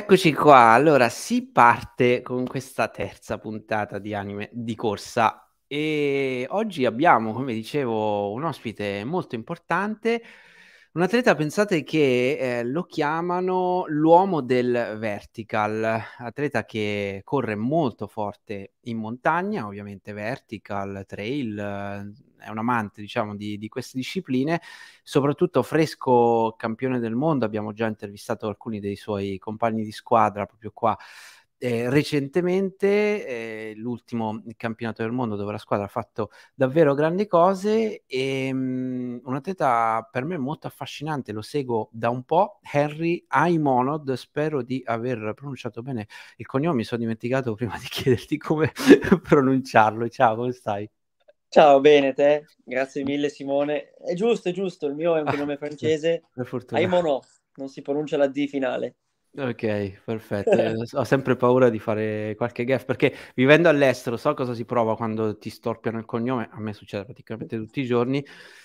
Eccoci qua, allora si parte con questa terza puntata di Anime di Corsa. E oggi abbiamo, come dicevo, un ospite molto importante, un atleta, pensate che eh, lo chiamano l'uomo del vertical, atleta che corre molto forte in montagna, ovviamente vertical, trail, è un amante diciamo di, di, queste discipline, soprattutto fresco campione del mondo, abbiamo già intervistato alcuni dei suoi compagni di squadra proprio qua. Eh, recentemente eh, l'ultimo campionato del mondo dove la squadra ha fatto davvero grandi cose e um, un atleta per me molto affascinante, lo seguo da un po', Henry Aimonod, spero di aver pronunciato bene il cognome, mi sono dimenticato prima di chiederti come pronunciarlo, ciao come stai? Ciao, bene te? Grazie mille Simone. È giusto, è giusto, il mio è un cognome francese. Per fortuna. Aimonod, non si pronuncia la D finale. Ok, perfetto. Ho sempre paura di fare qualche gaffe perché vivendo all'estero so cosa si prova quando ti storpiano il cognome, a me succede praticamente tutti i giorni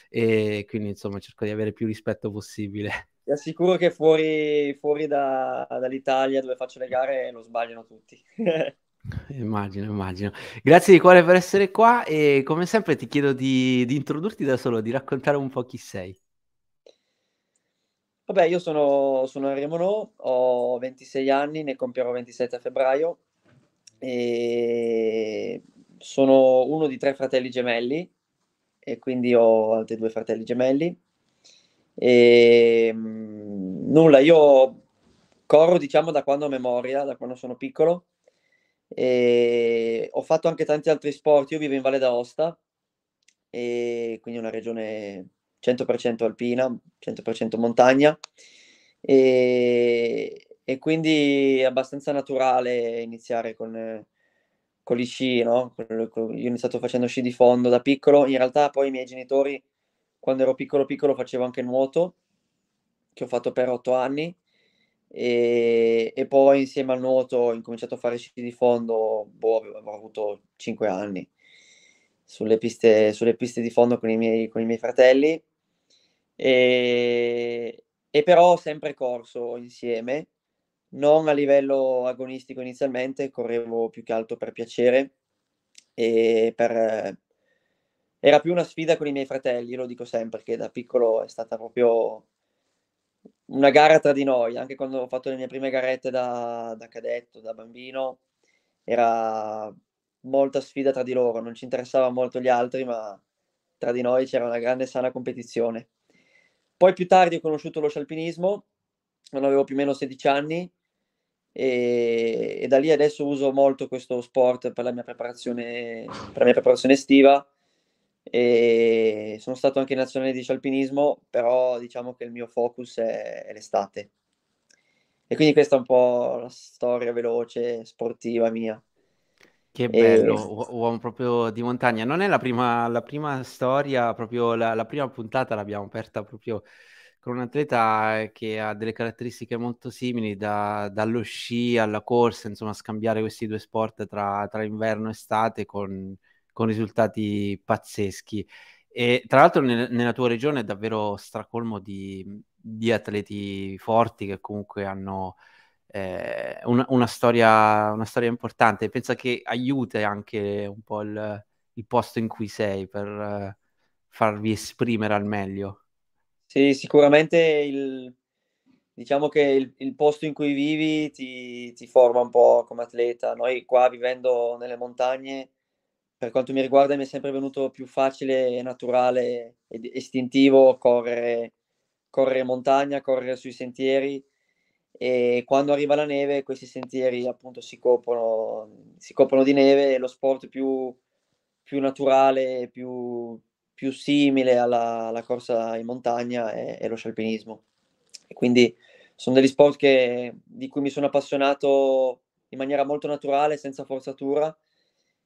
e quindi insomma cerco di avere più rispetto possibile. Ti assicuro che fuori, fuori da, dall'Italia dove faccio le gare lo sbagliano tutti. immagino, immagino. Grazie di cuore per essere qua e come sempre ti chiedo di, di introdurti da solo, di raccontare un po' chi sei. Vabbè, io sono, sono Monod, ho 26 anni, ne compierò 27 a febbraio e sono uno di tre fratelli gemelli e quindi ho altri due fratelli gemelli. E, mh, nulla, io corro diciamo da quando ho memoria, da quando sono piccolo e ho fatto anche tanti altri sport, io vivo in Valle d'Aosta e quindi una regione 100% alpina, 100% montagna. E, e, quindi è abbastanza naturale iniziare con, con gli sci, no? Io ho iniziato facendo sci di fondo da piccolo, in realtà poi i miei genitori quando ero piccolo piccolo facevo anche nuoto, che ho fatto per otto anni e, e, poi insieme al nuoto ho incominciato a fare sci di fondo, boh, avevo avuto cinque anni sulle piste, sulle piste di fondo con i miei, con i miei fratelli. E, e però ho sempre corso insieme, non a livello agonistico inizialmente, correvo più che altro per piacere e per... Era più una sfida con i miei fratelli, lo dico sempre, che da piccolo è stata proprio una gara tra di noi, anche quando ho fatto le mie prime garette da, da cadetto, da bambino, era molta sfida tra di loro, non ci interessava molto gli altri, ma tra di noi c'era una grande sana competizione. Poi più tardi ho conosciuto lo scialpinismo, quando avevo più o meno 16 anni, e, e, da lì adesso uso molto questo sport per la mia preparazione, per la mia preparazione estiva. E sono stato anche in nazionale di scialpinismo, però diciamo che il mio focus è, è l'estate. E quindi questa è un po' la storia veloce, sportiva mia. Che bello, e... uomo proprio di montagna. Non è la prima, la prima storia, proprio la, la, prima puntata l'abbiamo aperta proprio con un atleta che ha delle caratteristiche molto simili, da, dallo sci alla corsa, insomma, scambiare questi due sport tra, tra inverno e estate con, con, risultati pazzeschi. E tra l'altro nel, nella tua regione è davvero stracolmo di, di atleti forti che comunque hanno eh, una, una, storia, una storia importante. Pensa che aiuti anche un po' il, il posto in cui sei per uh, farvi esprimere al meglio. Sì, sicuramente il, diciamo che il, il, posto in cui vivi ti, ti, forma un po' come atleta. Noi qua vivendo nelle montagne, per quanto mi riguarda, mi è sempre venuto più facile, naturale ed istintivo correre, correre in montagna, correre sui sentieri e quando arriva la neve questi sentieri appunto si coprono, si coprono di neve e lo sport più, più naturale, più, più simile alla, alla, corsa in montagna è, è, lo scialpinismo. E quindi sono degli sport che, di cui mi sono appassionato in maniera molto naturale, senza forzatura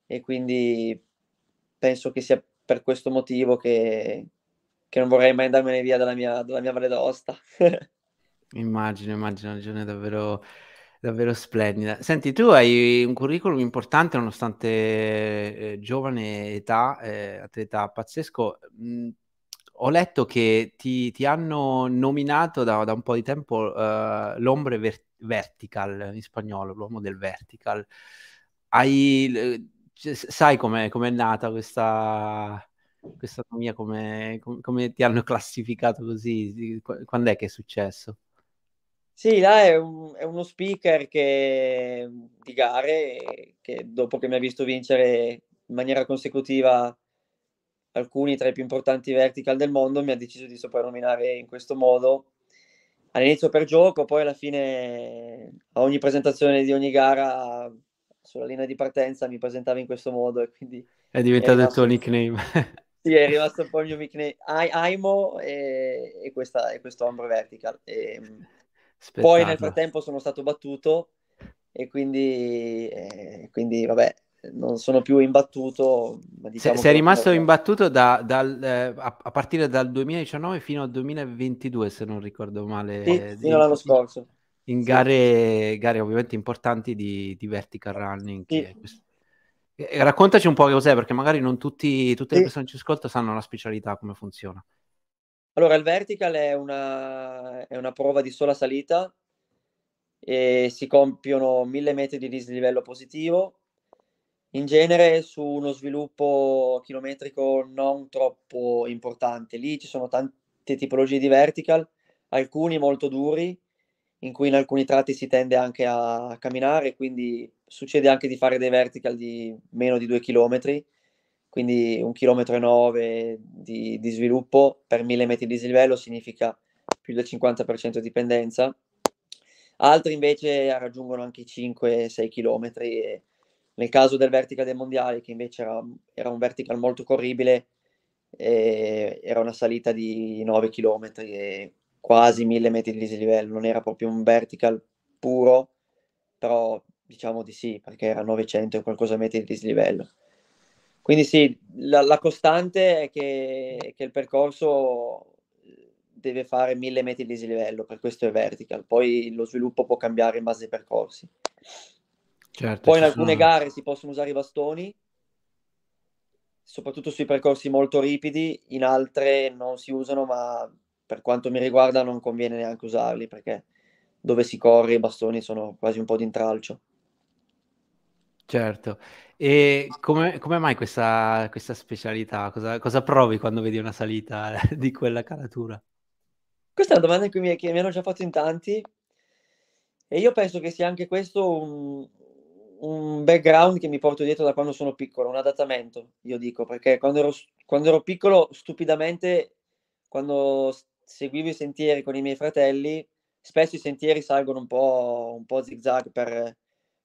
e quindi penso che sia per questo motivo che, che non vorrei mai andarmene via dalla mia, dalla mia Valle d'Aosta. Immagino, immagino, una regione davvero, davvero splendida. Senti, tu hai un curriculum importante nonostante eh, giovane età, eh, atleta pazzesco. Mh, ho letto che ti, ti hanno nominato da, da, un po' di tempo uh, l'ombre ver- vertical in spagnolo, l'uomo del vertical. Hai, cioè, sai com'è, com'è nata questa, questa mia, come, come, ti hanno classificato così? Quando è che è successo? Sì, là è, un, è uno speaker che, di gare che dopo che mi ha visto vincere in maniera consecutiva alcuni tra i più importanti vertical del mondo mi ha deciso di soprannominare in questo modo all'inizio per gioco, poi alla fine a ogni presentazione di ogni gara sulla linea di partenza mi presentava in questo modo e quindi... È diventato è rimasto... il tuo nickname. sì, è rimasto un po' il mio nickname. I, Aimo e, e, questa, e questo ombro vertical. E, poi nel frattempo sono stato battuto e quindi, eh, quindi vabbè, non sono più imbattuto. Ma diciamo sei, sei rimasto non... imbattuto da, dal, eh, a, a, partire dal 2019 fino al 2022, se non ricordo male. Sì, fino all'anno scorso in gare, gare ovviamente importanti di, di vertical running. Sì. Questo... E raccontaci un po' che cos'è, perché magari non tutti, tutte le persone che ci ascoltano sanno la specialità, come funziona. Allora, il vertical è una, è una prova di sola salita e si compiono mille metri di dislivello positivo. In genere su uno sviluppo chilometrico non troppo importante. Lì ci sono tante tipologie di vertical, alcuni molto duri, in cui in alcuni tratti si tende anche a camminare, quindi succede anche di fare dei vertical di meno di due chilometri, quindi un chilometro e nove di, di sviluppo per mille metri di dislivello significa più del 50% di pendenza. Altri invece raggiungono anche i 5-6 chilometri e nel caso del vertical dei mondiali, che invece era, era un vertical molto corribile, eh, era una salita di 9 chilometri e quasi 1000 metri di dislivello, non era proprio un vertical puro, però diciamo di sì, perché era 900 e qualcosa metri di dislivello. Quindi sì, la, la costante è che, che, il percorso deve fare 1000 metri di dislivello, per questo è vertical, poi lo sviluppo può cambiare in base ai percorsi. Certo, poi in alcune sono... gare si possono usare i bastoni, soprattutto sui percorsi molto ripidi, in altre non si usano, ma per quanto mi riguarda non conviene neanche usarli perché dove si corre i bastoni sono quasi un po' di intralcio. Certo, e come, come mai questa, questa specialità? Cosa, cosa, provi quando vedi una salita di quella caratura? Questa è una domanda che mi, che mi hanno già fatto in tanti e io penso che sia anche questo un, un background che mi porto dietro da quando sono piccolo, un adattamento, io dico, perché quando ero, quando ero piccolo, stupidamente, quando seguivo i sentieri con i miei fratelli, spesso i sentieri salgono un po', un po zigzag per,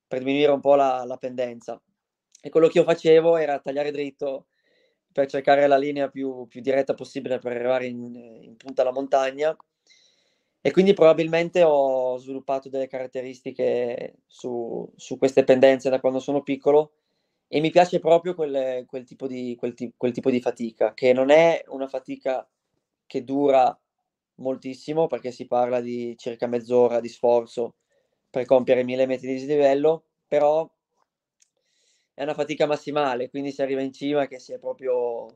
per diminuire un po' la, la pendenza. E quello che io facevo era tagliare dritto per cercare la linea più, più diretta possibile per arrivare in, in, punta alla montagna. E quindi probabilmente ho sviluppato delle caratteristiche su, su queste pendenze da quando sono piccolo e mi piace proprio quel, quel, tipo di, quel, quel tipo di fatica, che non è una fatica che dura moltissimo perché si parla di circa mezz'ora di sforzo per compiere mille metri di dislivello, però è una fatica massimale, quindi si arriva in cima che si è proprio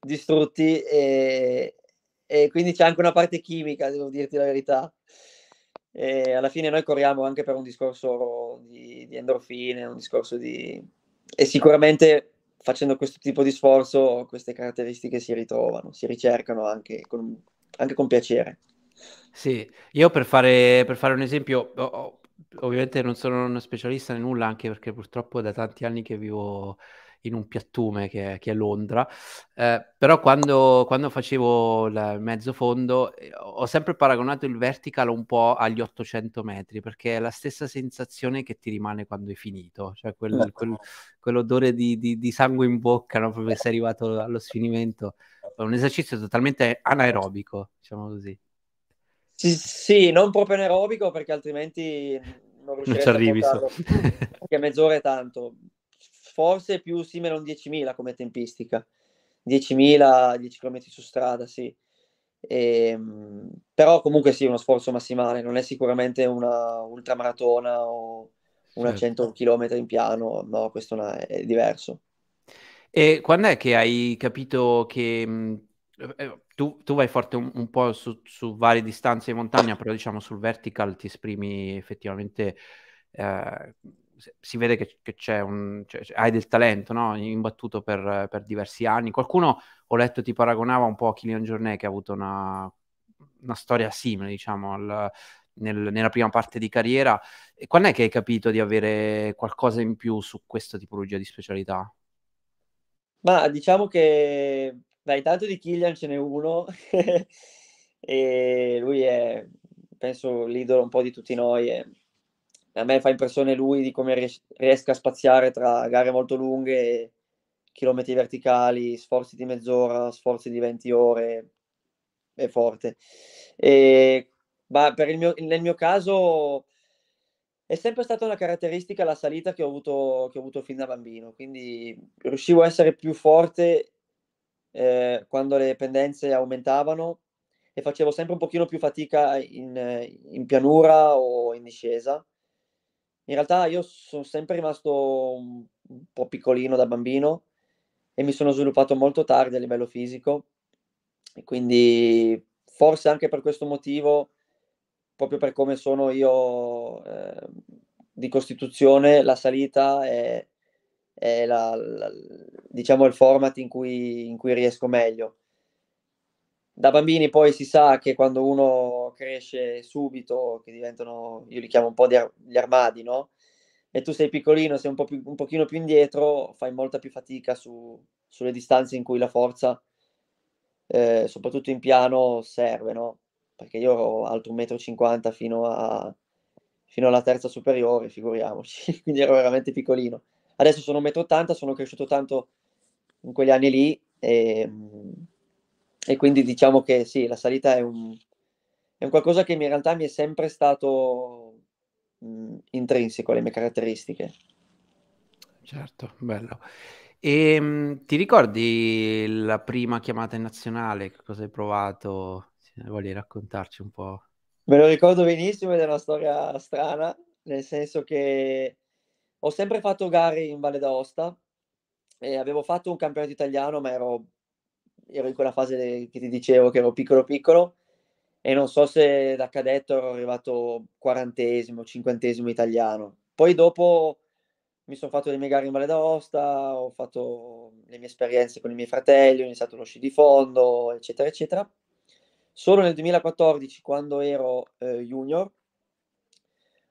distrutti e, e quindi c'è anche una parte chimica, devo dirti la verità. E alla fine noi corriamo anche per un discorso di, di endorfine, un discorso di... e sicuramente facendo questo tipo di sforzo queste caratteristiche si ritrovano, si ricercano anche con anche con piacere. Sì, io per fare, per fare un esempio, ovviamente non sono uno specialista in nulla, anche perché purtroppo da tanti anni che vivo in un piattume che, che è Londra, eh, però quando, quando facevo il mezzo fondo eh, ho sempre paragonato il vertical un po' agli 800 metri, perché è la stessa sensazione che ti rimane quando hai finito, cioè quel, quel, quell'odore di, di, di, sangue in bocca, no? proprio sei arrivato allo sfinimento è un esercizio totalmente anaerobico, diciamo così. Sì, sì, non proprio anaerobico perché altrimenti non non ci arrivi. So. perché mezz'ora è tanto. Forse più simile a un 10.000 come tempistica. 10.000, 10 km su strada, sì. E, ehm, però comunque sì, uno sforzo massimale, non è sicuramente una ultramaratona o una certo. 100 km in piano, no, questo è diverso. E quando è che hai capito che, Eh, tu, tu, vai forte un, un po' su, su, varie distanze di montagna, però diciamo sul vertical ti esprimi effettivamente, eh, si vede che, che c'è un, cioè, hai del talento, no? imbattuto per, per, diversi anni. Qualcuno, ho letto, ti paragonava un po' a Kylian Jornet che ha avuto una, una storia simile, diciamo, al, nel, nella prima parte di carriera. E quando è che hai capito di avere qualcosa in più su questa tipologia di specialità? Ma diciamo che dai, tanto di Killian ce n'è uno e lui è, penso, l'idolo un po' di tutti noi. E a me fa impressione lui di come ries- riesca a spaziare tra gare molto lunghe, chilometri verticali, sforzi di mezz'ora, sforzi di 20 ore. È forte. E, ma mio, nel mio caso è sempre stata una caratteristica la salita che ho avuto, che ho avuto fin da bambino, quindi riuscivo a essere più forte eh, quando le pendenze aumentavano e facevo sempre un pochino più fatica in, in pianura o in discesa. In realtà io sono sempre rimasto un, po' piccolino da bambino e mi sono sviluppato molto tardi a livello fisico e quindi forse anche per questo motivo, proprio per come sono io eh, di costituzione, la salita è, è la, la, diciamo il format in cui, in cui riesco meglio. Da bambini poi si sa che quando uno cresce subito, che diventano, io li chiamo un po' ar- gli armadi, no? E tu sei piccolino, sei un, po più, un pochino più indietro, fai molta più fatica su, sulle distanze in cui la forza, eh, soprattutto in piano, serve, no? Perché io ero alto 1,50 m fino, fino alla terza superiore, figuriamoci, quindi ero veramente piccolino. Adesso sono 1,80 m, sono cresciuto tanto in quegli anni lì e, ehm, e quindi diciamo che sì, la salita è un, è un qualcosa che in realtà mi è sempre stato mh, intrinseco alle mie caratteristiche. Certo, bello. E ehm, mh, ti ricordi la prima chiamata in nazionale? Che cosa hai provato? Se vuoi raccontarci un po'. Me lo ricordo benissimo ed è una storia strana, nel senso che ho sempre fatto gare in Valle d'Aosta e avevo fatto un campionato italiano, ma ero, ero in quella fase che ti dicevo che ero piccolo piccolo e non so se da cadetto ero arrivato quarantesimo, cinquantesimo italiano. Poi dopo mi sono fatto le mie gare in Valle d'Aosta, ho fatto le mie esperienze con i miei fratelli, ho iniziato lo sci di fondo, eccetera, eccetera. Solo nel 2014, quando ero eh, junior,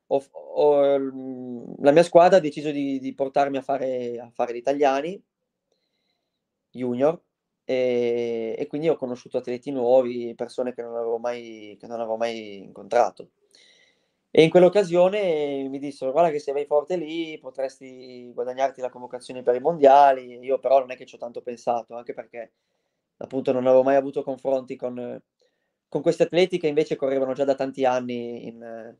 ho, ho, mhmm, la mia squadra ha deciso di, di portarmi a fare, a fare gli italiani junior e, e, quindi ho conosciuto atleti nuovi, persone che non avevo mai, non avevo mai incontrato. E in quell'occasione mi dissero: Guarda, che se vai forte lì potresti guadagnarti la convocazione per i mondiali. Io, però, non è che ci ho tanto pensato, anche perché appunto non avevo mai avuto confronti con, con questi atleti che invece correvano già da tanti anni in,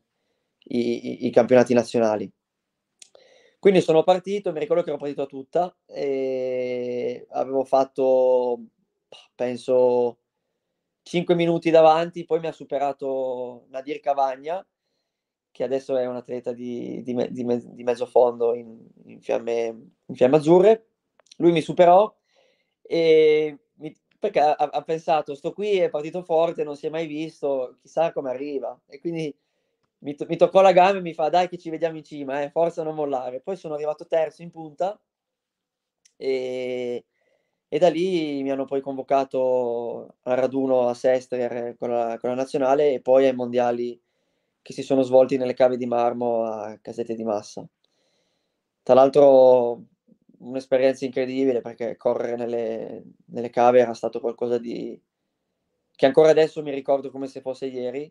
i, i, campionati nazionali. Quindi sono partito, mi ricordo che ero partito a tutta e avevo fatto, penso, 5 minuti davanti, poi mi ha superato Nadir Cavagna, che adesso è un atleta di, di, di, di mezzo fondo in, in, fiamme, in, fiamme, azzurre. Lui mi superò e mi, perché ha, ha pensato, sto qui, è partito forte, non si è mai visto, chissà come arriva. E quindi mi, to- mi, toccò la gamba e mi fa dai che ci vediamo in cima, eh, forza non mollare. Poi sono arrivato terzo in punta e, e da lì mi hanno poi convocato al raduno a Sester con la, con la nazionale e poi ai mondiali che si sono svolti nelle cave di marmo a Casette di Massa. Tra l'altro un'esperienza incredibile perché correre nelle, nelle cave era stato qualcosa di che ancora adesso mi ricordo come se fosse ieri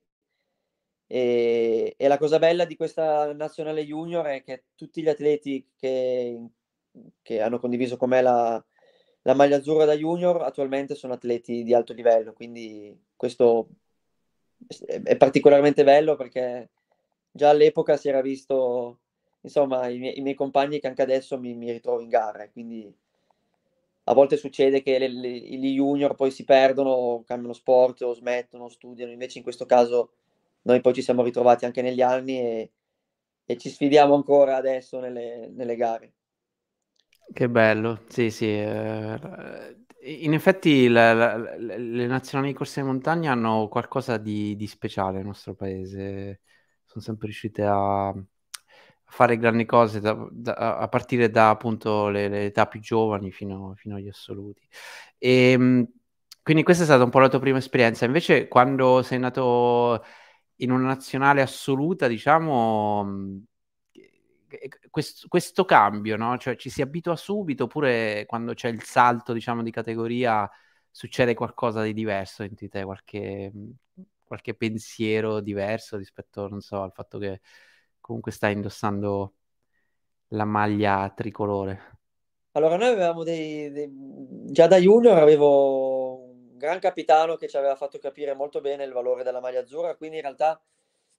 e, e, la cosa bella di questa nazionale junior è che tutti gli atleti che, che hanno condiviso con me la, la, maglia azzurra da junior attualmente sono atleti di alto livello, quindi questo è, particolarmente bello perché già all'epoca si era visto, insomma, i miei, i miei compagni che anche adesso mi, mi, ritrovo in gara, quindi a volte succede che gli junior poi si perdono, cambiano sport o smettono, studiano, invece in questo caso noi poi ci siamo ritrovati anche negli anni e, e ci sfidiamo ancora adesso nelle, nelle, gare. Che bello, sì, sì. Eh, in effetti la, la, le nazionali di corsa di montagna hanno qualcosa di, di speciale nel nostro paese, sono sempre riuscite a, a fare grandi cose da, da, a partire da appunto le, le età più giovani fino, fino agli assoluti. E, ehm, quindi questa è stata un po' la tua prima esperienza. Invece, quando sei nato in una nazionale assoluta, diciamo, questo, questo cambio, no? Cioè ci si abitua subito oppure quando c'è il salto, diciamo, di categoria succede qualcosa di diverso in te, qualche, qualche pensiero diverso rispetto, non so, al fatto che comunque stai indossando la maglia tricolore? Allora, noi avevamo dei, dei, già da junior avevo gran capitano che ci aveva fatto capire molto bene il valore della maglia azzurra, quindi in realtà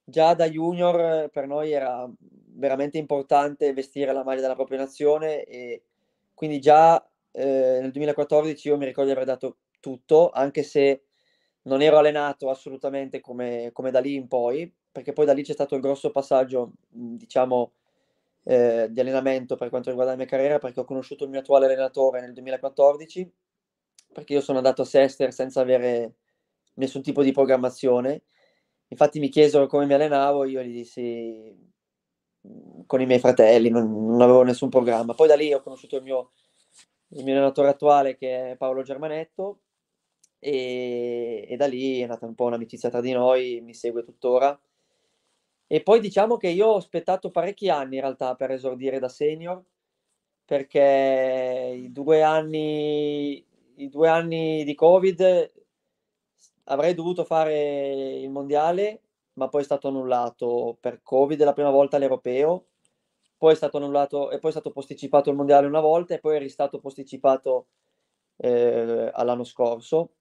già da junior per noi era veramente importante vestire la maglia della propria nazione e quindi già eh, nel 2014 io mi ricordo di aver dato tutto, anche se non ero allenato assolutamente come, come da lì in poi, perché poi da lì c'è stato il grosso passaggio, diciamo, eh, di allenamento per quanto riguarda la mia carriera, perché ho conosciuto il mio attuale allenatore nel 2014, perché io sono andato a Sester senza avere nessun tipo di programmazione Infatti mi chiesero come mi allenavo, io gli dissi mhmm, con i miei fratelli, non, non avevo nessun programma. Poi da lì ho conosciuto il mio, il mio allenatore attuale che è Paolo Germanetto e, e, da lì è nata un po' un'amicizia tra di noi, mi segue tuttora. E poi diciamo che io ho aspettato parecchi anni in realtà per esordire da senior, perché i due anni, i due anni di Covid avrei dovuto fare il mondiale, ma poi è stato annullato per Covid la prima volta all'europeo, poi è stato annullato e poi è stato posticipato il mondiale una volta e poi è stato posticipato eh, all'anno scorso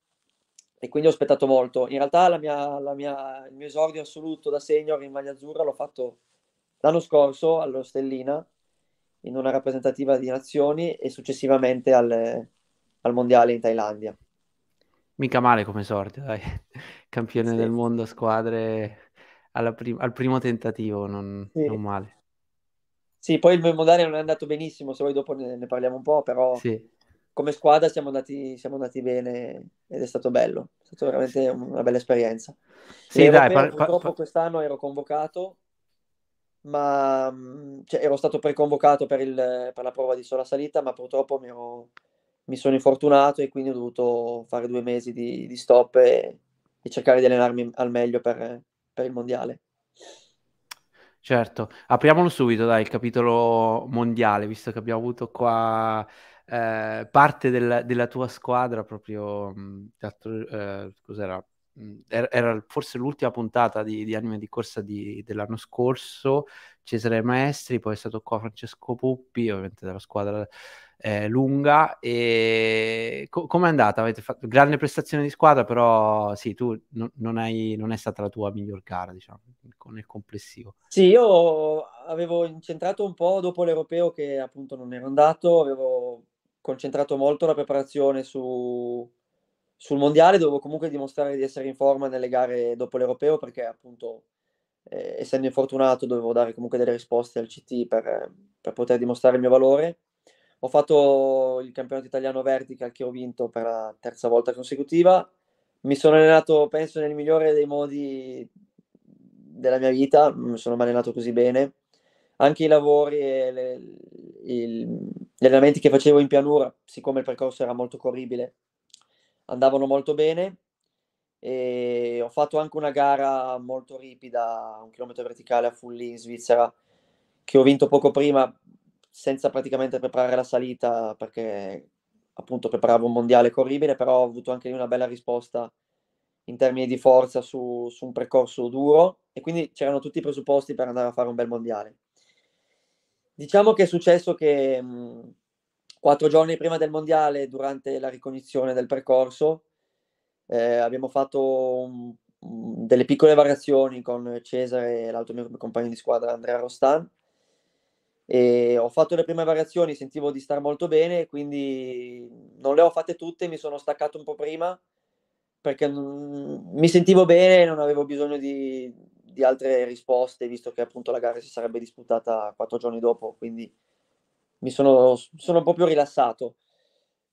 e quindi ho aspettato molto. In realtà la mia, la mia, il mio esordio assoluto da senior in maglia azzurra l'ho fatto l'anno scorso allo Stellina in una rappresentativa di nazioni e successivamente al, al mondiale in Thailandia. Mica male come sorte, dai. Campione sì. del mondo squadre prim- al primo tentativo, non, sì. non, male. Sì, poi il mondiale non è andato benissimo, se vuoi dopo ne, ne parliamo un po', però sì. come squadra siamo andati, siamo andati, bene ed è stato bello, è stata veramente una bella esperienza. Sì, e dai, par- purtroppo par- quest'anno ero convocato, ma cioè, ero stato preconvocato per, il, per la prova di sola salita, ma purtroppo mi ero mi sono infortunato e quindi ho dovuto fare due mesi di, di stop e, e, cercare di allenarmi al meglio per, per, il mondiale. Certo, apriamolo subito, dai, il capitolo mondiale, visto che abbiamo avuto qua eh, parte del, della tua squadra proprio, mh, eh, cos'era? era forse l'ultima puntata di, di anime di corsa di, dell'anno scorso, Cesare Maestri, poi è stato qua Francesco Puppi, ovviamente della squadra eh, lunga. E co- com'è andata? Avete fatto grande prestazione di squadra, però sì, tu no, non, hai, non è stata la tua miglior gara, diciamo, nel complessivo. Sì, io avevo incentrato un po' dopo l'europeo che appunto non ero andato, avevo concentrato molto la preparazione su, sul mondiale, dovevo comunque dimostrare di essere in forma nelle gare dopo l'europeo perché appunto eh, essendo infortunato dovevo dare comunque delle risposte al CT per, per poter dimostrare il mio valore ho fatto il campionato italiano vertical che ho vinto per la terza volta consecutiva. Mi sono allenato, penso, nel migliore dei modi della mia vita, non mi sono mai allenato così bene. Anche i lavori e le, il, gli allenamenti che facevo in pianura, siccome il percorso era molto corribile, andavano molto bene. E ho fatto anche una gara molto ripida, un chilometro verticale a Fulli in Svizzera, che ho vinto poco prima senza praticamente preparare la salita perché appunto preparavo un mondiale corribile, però ho avuto anche lì una bella risposta in termini di forza su, su un percorso duro e quindi c'erano tutti i presupposti per andare a fare un bel mondiale. Diciamo che è successo che mh, quattro giorni prima del mondiale, durante la ricognizione del percorso, eh, abbiamo fatto un, delle piccole variazioni con Cesare e l'altro mio compagno di squadra Andrea Rostan e ho fatto le prime variazioni, sentivo di star molto bene, quindi non le ho fatte tutte, mi sono staccato un po' prima perché non, mi sentivo bene, non avevo bisogno di, di, altre risposte, visto che appunto la gara si sarebbe disputata quattro giorni dopo, quindi mi sono, sono più rilassato.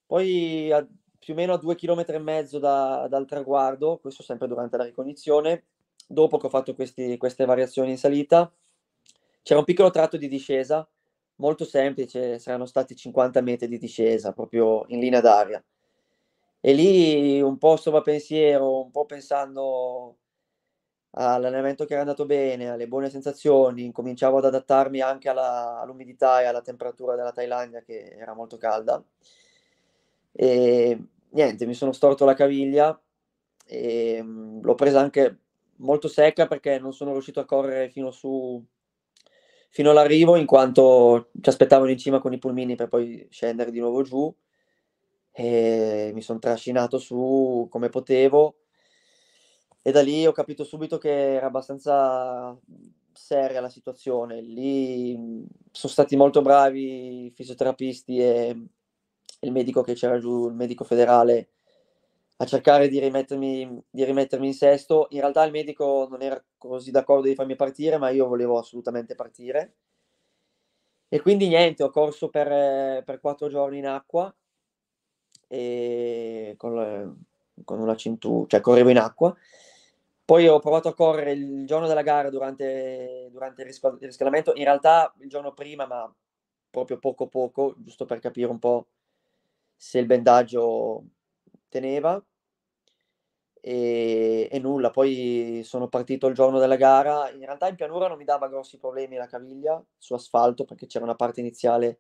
Poi a, più o meno a due chilometri e mezzo da, dal traguardo, questo sempre durante la ricognizione, dopo che ho fatto questi, queste variazioni in salita, c'era un piccolo tratto di discesa, molto semplice, saranno stati 50 metri di discesa, proprio in linea d'aria. E lì un po' pensiero, un po' pensando all'allenamento che era andato bene, alle buone sensazioni, incominciavo ad adattarmi anche alla, all'umidità e alla temperatura della Thailandia che era molto calda. E niente, mi sono storto la caviglia e mh, l'ho presa anche molto secca perché non sono riuscito a correre fino su fino all'arrivo in quanto ci aspettavano in cima con i pulmini per poi scendere di nuovo giù e mi sono trascinato su come potevo e da lì ho capito subito che era abbastanza seria la situazione. Lì sono stati molto bravi i fisioterapisti e il medico che c'era giù, il medico federale, a cercare di rimettermi, di rimettermi in sesto. In realtà il medico non era così d'accordo di farmi partire, ma io volevo assolutamente partire. E quindi niente, ho corso per, per quattro giorni in acqua e con, con una cintura, cioè correvo in acqua. Poi ho provato a correre il giorno della gara durante, durante il riscaldamento, in realtà il giorno prima, ma proprio poco poco, giusto per capire un po' se il bendaggio teneva. E, e, nulla, poi sono partito il giorno della gara. In realtà in pianura non mi dava grossi problemi la caviglia su asfalto perché c'era una parte iniziale,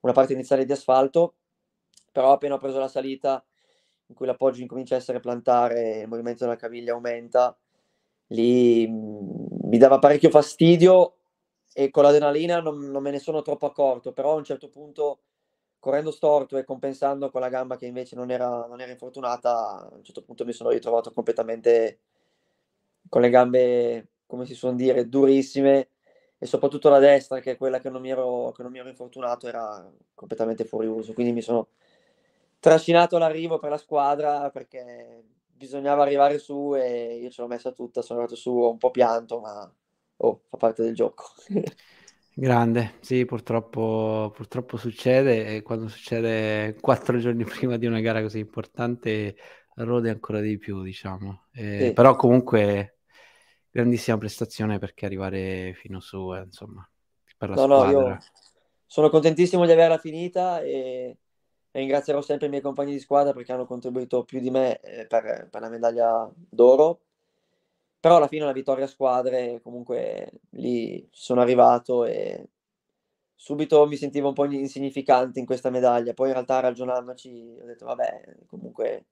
una parte iniziale di asfalto, però appena ho preso la salita in cui l'appoggio incomincia a essere plantare, il movimento della caviglia aumenta, lì mh, mi dava parecchio fastidio e con l'adrenalina non, non me ne sono troppo accorto, però a un certo punto correndo storto e compensando con la gamba che invece non era, non era infortunata, a un certo punto mi sono ritrovato completamente con le gambe, come si suol dire, durissime e soprattutto la destra, che è quella che non mi ero, non mi ero infortunato, era completamente fuori uso. Quindi mi sono trascinato l'arrivo per la squadra perché bisognava arrivare su e io ce l'ho messa tutta, sono arrivato su, ho un po' pianto, ma oh, fa parte del gioco. Grande, sì, purtroppo, purtroppo succede e quando succede quattro giorni prima di una gara così importante rode ancora di più, diciamo. Eh, sì. Però comunque grandissima prestazione perché arrivare fino su, eh, insomma, per la no, squadra. No, io sono contentissimo di averla finita e, e, ringrazierò sempre i miei compagni di squadra perché hanno contribuito più di me eh, per, per la medaglia d'oro però alla fine la vittoria a squadre, comunque lì sono arrivato e subito mi sentivo un po' insignificante in questa medaglia. Poi in realtà ragionandoci ho detto vabbè, comunque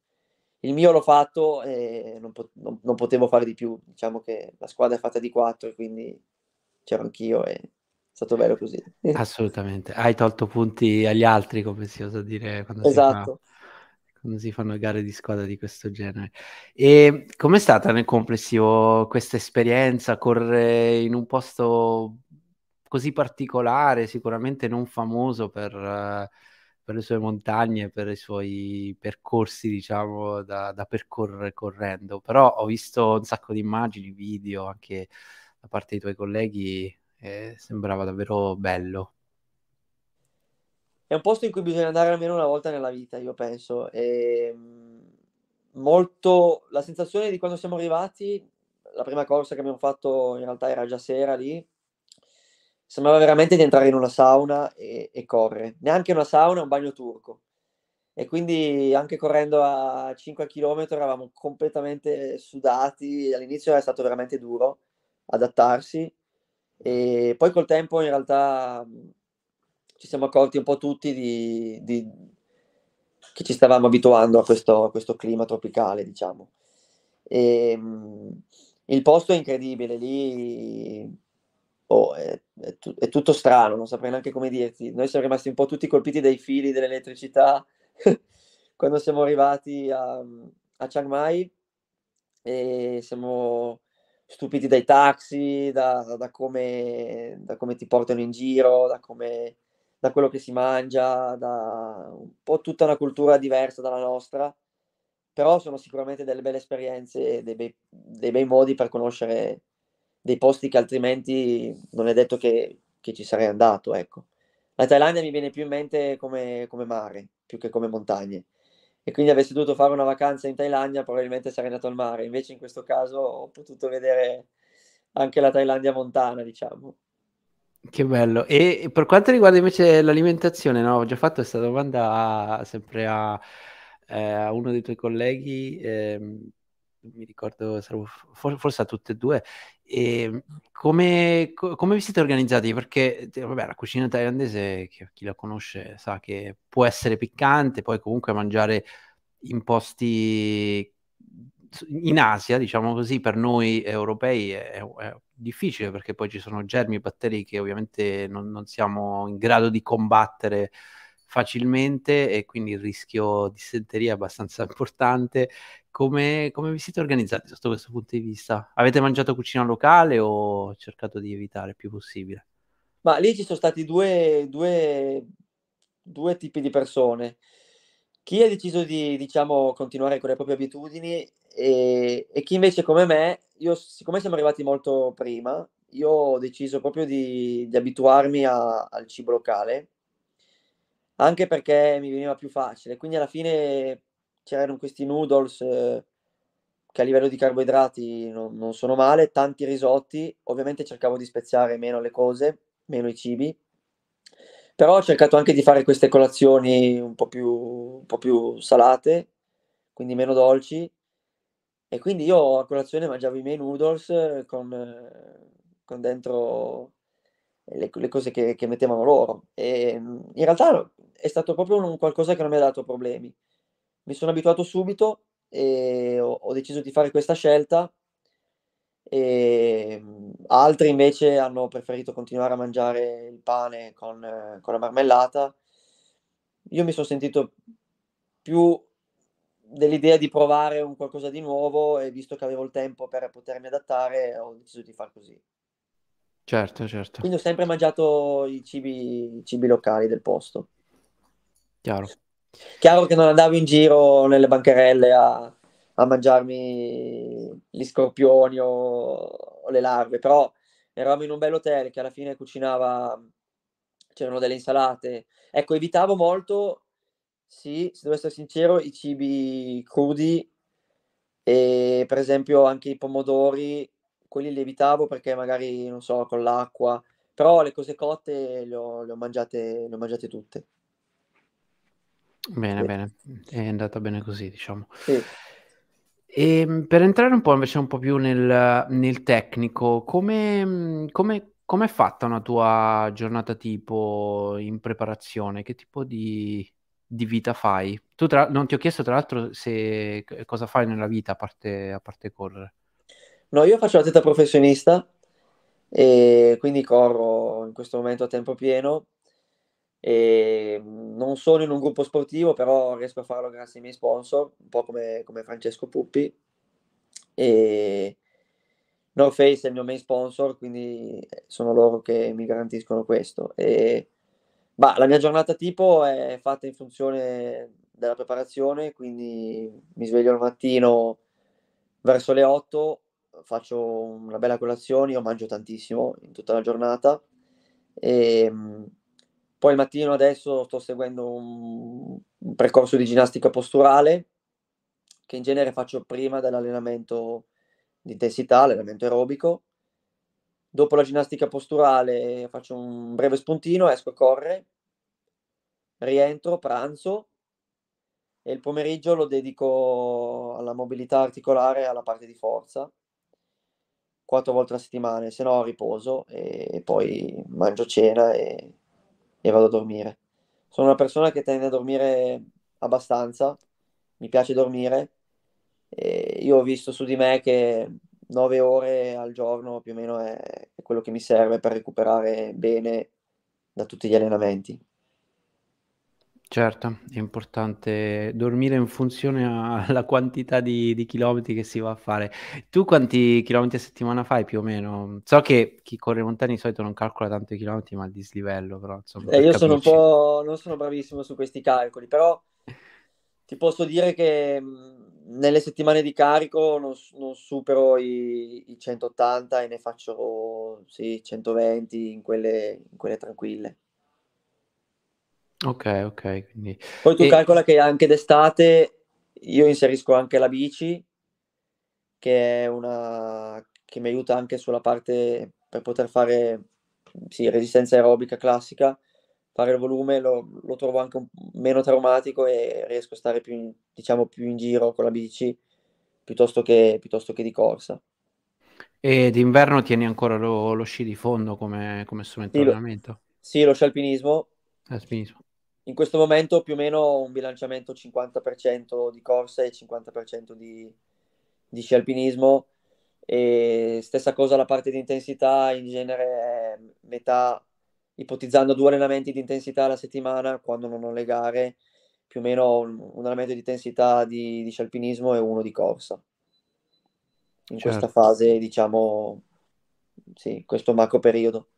il mio l'ho fatto e non, pot- non, non potevo fare di più. Diciamo che la squadra è fatta di quattro quindi c'ero anch'io e è stato bello così. Assolutamente. Hai tolto punti agli altri, come si osa dire quando esatto. Quando si fanno gare di squadra di questo genere. E com'è stata nel complessivo questa esperienza? Correre in un posto così particolare, sicuramente non famoso per, per le sue montagne, per i suoi percorsi, diciamo, da, da, percorrere correndo. Però ho visto un sacco di immagini, video anche da parte dei tuoi colleghi, e sembrava davvero bello è un posto in cui bisogna andare almeno una volta nella vita, io penso. E, ehm, molto la sensazione di quando siamo arrivati, la prima corsa che abbiamo fatto in realtà era già sera lì. Sembrava veramente di entrare in una sauna e, e correre, neanche una sauna, un bagno turco. E quindi anche correndo a 5 km eravamo completamente sudati. All'inizio è stato veramente duro adattarsi, e poi col tempo in realtà ci siamo accorti un po' tutti di, di, che ci stavamo abituando a questo, a questo clima tropicale, diciamo. E, ehm, il posto è incredibile, lì oh, è, è, è, tutto strano, non saprei neanche come dirti. Noi siamo rimasti un po' tutti colpiti dai fili dell'elettricità quando siamo arrivati a, a Chiang Mai e siamo stupiti dai taxi, da, da, come, da come ti portano in giro, da come da quello che si mangia, da un po' tutta una cultura diversa dalla nostra, però sono sicuramente delle belle esperienze, dei bei, dei bei modi per conoscere dei posti che altrimenti non è detto che, che ci sarei andato, ecco. La Thailandia mi viene più in mente come, come mare, più che come montagne. e quindi avessi dovuto fare una vacanza in Thailandia probabilmente sarei andato al mare, invece in questo caso ho potuto vedere anche la Thailandia montana, diciamo. Che bello. E per quanto riguarda invece l'alimentazione, no, ho già fatto questa domanda a, sempre a, eh, a, uno dei tuoi colleghi, eh, mi ricordo, forse a tutte e due, e come, come, vi siete organizzati? Perché vabbè, la cucina thailandese, chi la conosce sa che può essere piccante, poi comunque mangiare in posti in Asia, diciamo così, per noi europei è, è difficile perché poi ci sono germi e batteri che ovviamente non, non, siamo in grado di combattere facilmente e quindi il rischio di setteria è abbastanza importante. Come, come, vi siete organizzati sotto questo punto di vista? Avete mangiato cucina locale o cercato di evitare il più possibile? Ma lì ci sono stati due, due, due tipi di persone. Chi ha deciso di, diciamo, continuare con le proprie abitudini e, e chi invece come me, io siccome siamo arrivati molto prima, io ho deciso proprio di, di abituarmi a, al cibo locale, anche perché mi veniva più facile. Quindi alla fine c'erano questi noodles eh, che a livello di carboidrati non, non sono male, tanti risotti, ovviamente cercavo di speziare meno le cose, meno i cibi, però ho cercato anche di fare queste colazioni un po' più, un po più salate, quindi meno dolci. E quindi io a colazione mangiavo i miei noodles con, con dentro le, le cose che, che, mettevano loro. E in realtà è stato proprio un qualcosa che non mi ha dato problemi. Mi sono abituato subito e ho, ho deciso di fare questa scelta e ehm, altri invece hanno preferito continuare a mangiare il pane con, con la marmellata. Io mi sono sentito più dell'idea di provare un qualcosa di nuovo e visto che avevo il tempo per potermi adattare ho deciso di far così. Certo, certo. Quindi ho sempre mangiato i cibi, i cibi locali del posto. Chiaro. Chiaro che non andavo in giro nelle bancarelle a, a mangiarmi gli scorpioni o, o, le larve, però eravamo in un bel hotel che alla fine cucinava, c'erano delle insalate. Ecco, evitavo molto, sì, se devo essere sincero, i cibi crudi e per esempio anche i pomodori, quelli li evitavo perché magari, non so, con l'acqua, però le cose cotte le ho, le ho, mangiate, le ho mangiate tutte. Bene, sì. bene, è andata bene così, diciamo. Sì. E ehm, per entrare un po' invece un po' più nel, nel tecnico, come, come, come è fatta una tua giornata tipo in preparazione? Che tipo di, di vita fai? Tu tra, non ti ho chiesto tra l'altro se cosa fai nella vita a parte, a parte correre. No, io faccio l'atleta professionista e quindi corro in questo momento a tempo pieno e mhmm, non sono in un gruppo sportivo, però riesco a farlo grazie ai miei sponsor, un po' come, come Francesco Puppi. E North Face è il mio main sponsor, quindi eh, sono loro che mi garantiscono questo. E, bah, la mia giornata tipo è fatta in funzione della preparazione, quindi mi sveglio al mattino verso le 8, faccio una bella colazione, io mangio tantissimo in tutta la giornata. E, mhmm, poi il mattino adesso sto seguendo un, un percorso di ginnastica posturale che in genere faccio prima dell'allenamento di intensità, allenamento aerobico. Dopo la ginnastica posturale faccio un breve spuntino, esco a correre, rientro, pranzo e il pomeriggio lo dedico alla mobilità articolare e alla parte di forza quattro volte alla settimana, se no riposo e poi mangio cena e e vado a dormire. Sono una persona che tende a dormire abbastanza, mi piace dormire. E io ho visto su di me che 9 ore al giorno più o meno è, è quello che mi serve per recuperare bene da tutti gli allenamenti. Certo, è importante dormire in funzione alla quantità di, di chilometri che si va a fare. Tu quanti chilometri a settimana fai più o meno? So che chi corre montagna di solito non calcola tanto i chilometri, ma il dislivello, però insomma. Eh, io sono un po', non sono bravissimo su questi calcoli, però ti posso dire che nelle settimane di carico non, non supero i, i, 180 e ne faccio sì, 120 in quelle, in quelle tranquille. Ok, ok, quindi Poi tu e calcola che anche d'estate io inserisco anche la bici, che è una che mi aiuta anche sulla parte per poter fare sì, resistenza aerobica classica, fare il volume lo, lo trovo anche un, meno traumatico e riesco a stare più in, diciamo, più in giro con la bici piuttosto che, piuttosto che di corsa. E d'inverno tieni ancora lo, lo sci di fondo come, come strumento sì, di allenamento? Lo, sì, lo sci alpinismo. alpinismo. In questo momento più o meno un bilanciamento 50% di corsa e 50% di, di sci alpinismo. E stessa cosa la parte di intensità, in genere è metà, ipotizzando due allenamenti di intensità alla settimana quando non ho le gare, più o meno un, allenamento di intensità di, di sci alpinismo e uno di corsa in certo. questa fase, diciamo, sì, questo macro periodo.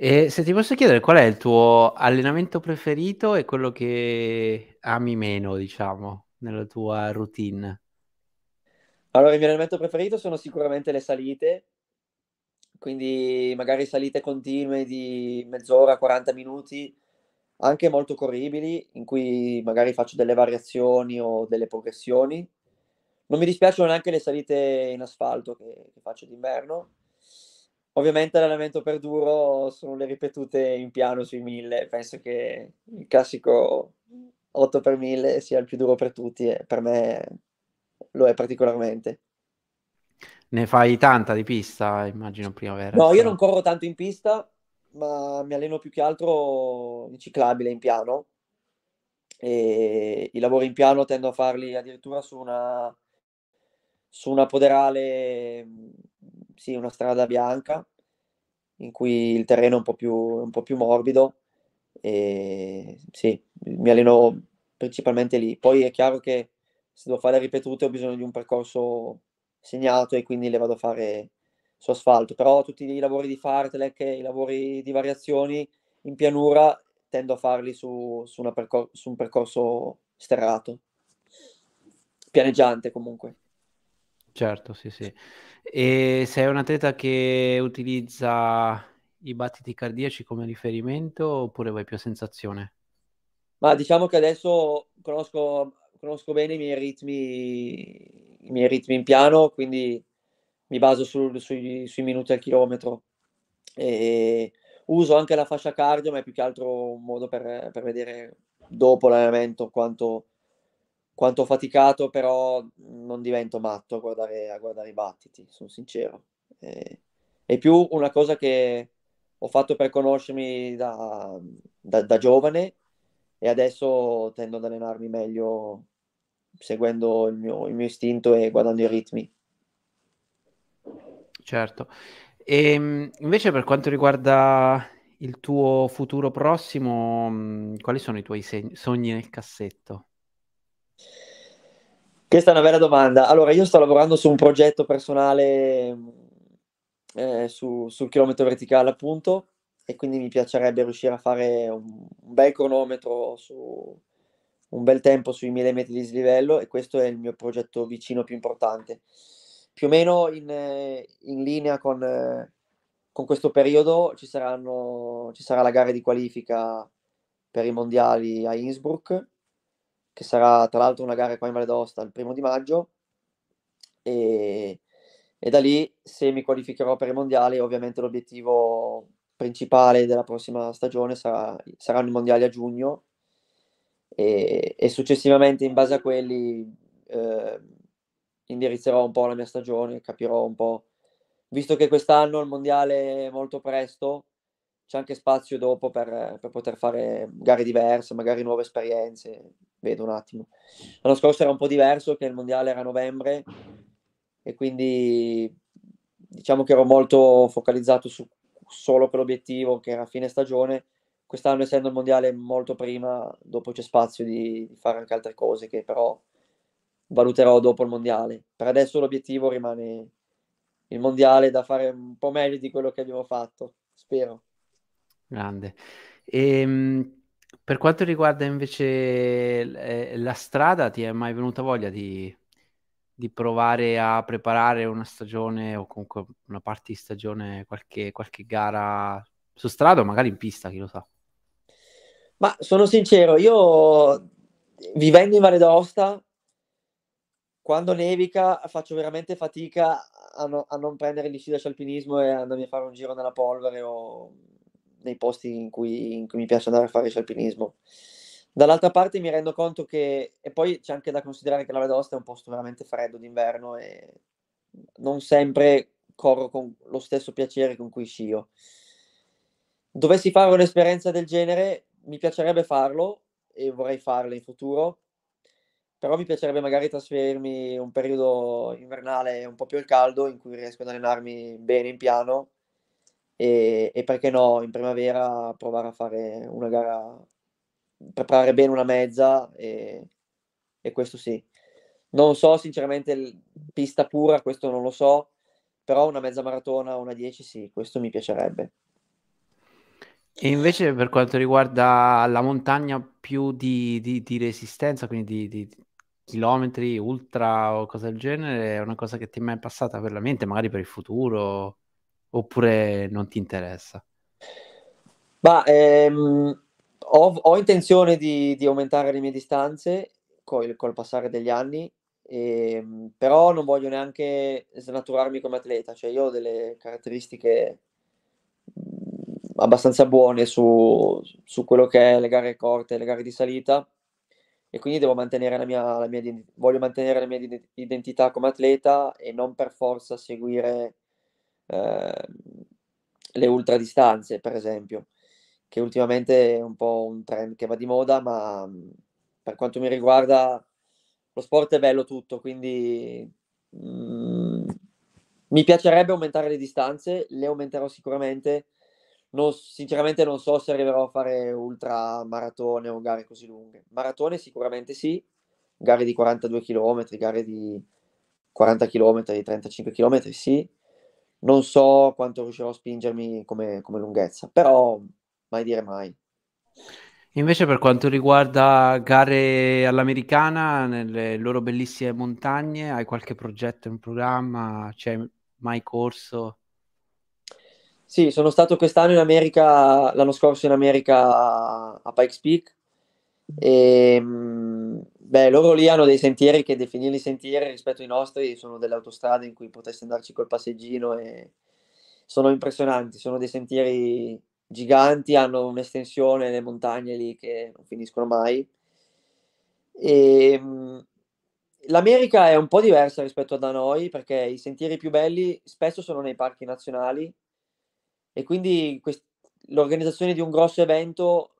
E se ti posso chiedere qual è il tuo allenamento preferito e quello che ami meno, diciamo, nella tua routine? Allora, il mio allenamento preferito sono sicuramente le salite, quindi magari salite continue di mezz'ora, 40 minuti, anche molto corribili, in cui magari faccio delle variazioni o delle progressioni non mi dispiacciono neanche le salite in asfalto che, che faccio d'inverno. Ovviamente l'allenamento per duro sono le ripetute in piano sui 1000. Penso che il classico 8 per 1000 sia il più duro per tutti e per me lo è particolarmente. Ne fai tanta di pista, immagino primavera. No, io non corro tanto in pista, ma mi alleno più che altro in ciclabile in piano. E i lavori in piano tendo a farli addirittura su una su una poderale, sì, una strada bianca, in cui il terreno è un po' più, un po più morbido. E sì, mi alleno principalmente lì. Poi è chiaro che se devo fare ripetute ho bisogno di un percorso segnato e quindi le vado a fare su asfalto. Però tutti i lavori di fartlek i lavori di variazioni in pianura tendo a farli su, su, percor- su un percorso sterrato, pianeggiante comunque. Certo, sì, sì. E sei un atleta che utilizza i battiti cardiaci come riferimento oppure vai più a sensazione? Ma diciamo che adesso conosco, conosco bene i miei ritmi, i miei ritmi in piano, quindi mi baso sul, sui, sui minuti al chilometro. E uso anche la fascia cardio, ma è più che altro un modo per, per vedere dopo l'allenamento quanto, quanto ho faticato, però non divento matto a guardare, a guardare i battiti, sono sincero. Eh, è più una cosa che ho fatto per conoscermi da, da, da, giovane e adesso tendo ad allenarmi meglio seguendo il mio, il mio istinto e guardando i ritmi. Certo. E ehm, invece per quanto riguarda il tuo futuro prossimo, quali sono i tuoi sogni nel cassetto? Questa è una bella domanda. Allora, io sto lavorando su un progetto personale eh, su, sul chilometro verticale, appunto, e quindi mi piacerebbe riuscire a fare un, un bel cronometro su un bel tempo sui 1000 metri di slivello e questo è il mio progetto vicino più importante. Più o meno in, in linea con, con, questo periodo ci, saranno, ci sarà la gara di qualifica per i mondiali a Innsbruck che sarà tra l'altro una gara qua in Valle d'Aosta il primo di maggio e, e da lì se mi qualificherò per i mondiali ovviamente l'obiettivo principale della prossima stagione sarà, saranno i mondiali a giugno e, e successivamente in base a quelli eh, indirizzerò un po' la mia stagione, capirò un po', visto che quest'anno il mondiale è molto presto, c'è anche spazio dopo per, per, poter fare gare diverse, magari nuove esperienze. Vedo un attimo. L'anno scorso era un po' diverso, che il mondiale era a novembre e quindi diciamo che ero molto focalizzato su, solo per l'obiettivo che era fine stagione. Quest'anno, essendo il mondiale molto prima, dopo c'è spazio di fare anche altre cose che però valuterò dopo il mondiale. Per adesso l'obiettivo rimane il mondiale da fare un po' meglio di quello che abbiamo fatto, spero. Grande. Ehm, per quanto riguarda invece eh, la strada, ti è mai venuta voglia di, di provare a preparare una stagione o comunque una parte di stagione, qualche, qualche gara su strada o magari in pista, chi lo sa? Ma sono sincero, io vivendo in Valle d'Aosta quando nevica faccio veramente fatica a, no, a non prendere sci da alpinismo e andarmi a fare un giro nella polvere o nei posti in cui, in cui mi piace andare a fare alpinismo. Dall'altra parte mi rendo conto che, e poi c'è anche da considerare che la Vedosta è un posto veramente freddo d'inverno e non sempre corro con lo stesso piacere con cui scio. Dovessi fare un'esperienza del genere, mi piacerebbe farlo e vorrei farlo in futuro, però mi piacerebbe magari trasferirmi un periodo invernale un po' più al caldo in cui riesco ad allenarmi bene in piano e, e perché no in primavera provare a fare una gara preparare bene una mezza e, e questo sì. Non so sinceramente pista pura, questo non lo so, però una mezza maratona, una 10 sì, questo mi piacerebbe. E invece per quanto riguarda la montagna più di, di, di resistenza, quindi di, di, chilometri, ultra o cose del genere, è una cosa che ti è mai passata per la mente, magari per il futuro, oppure non ti interessa? Ma ehm, ho, ho intenzione di, di, aumentare le mie distanze col, col passare degli anni, ehm, però non voglio neanche snaturarmi come atleta, cioè io ho delle caratteristiche mm, abbastanza buone su, su quello che è le gare corte, le gare di salita e quindi devo mantenere la mia, la mia, voglio mantenere la mia identità come atleta e non per forza seguire eh, le ultradistanze, per esempio che ultimamente è un po' un trend che va di moda, ma mhmm, per quanto mi riguarda lo sport è bello tutto, quindi mh, mhmm, mi piacerebbe aumentare le distanze, le aumenterò sicuramente. Non, sinceramente non so se arriverò a fare ultra maratone o gare così lunghe. Maratone sicuramente sì, gare di 42 km, gare di 40 km, 35 km sì. Non so quanto riuscirò a spingermi come, come lunghezza, però mai dire mai. Invece per quanto riguarda gare all'americana, nelle loro bellissime montagne, hai qualche progetto in programma? C'è mai corso? Sì, sono stato quest'anno in America, l'anno scorso in America a Pikes Peak e mm, beh, loro lì hanno dei sentieri che definirli sentieri rispetto ai nostri sono delle autostrade in cui potresti andarci col passeggino e sono impressionanti, sono dei sentieri giganti, hanno un'estensione, le montagne lì che non finiscono mai. E, ehm, L'America è un po' diversa rispetto a da noi perché i sentieri più belli spesso sono nei parchi nazionali e quindi quest- l'organizzazione di un grosso evento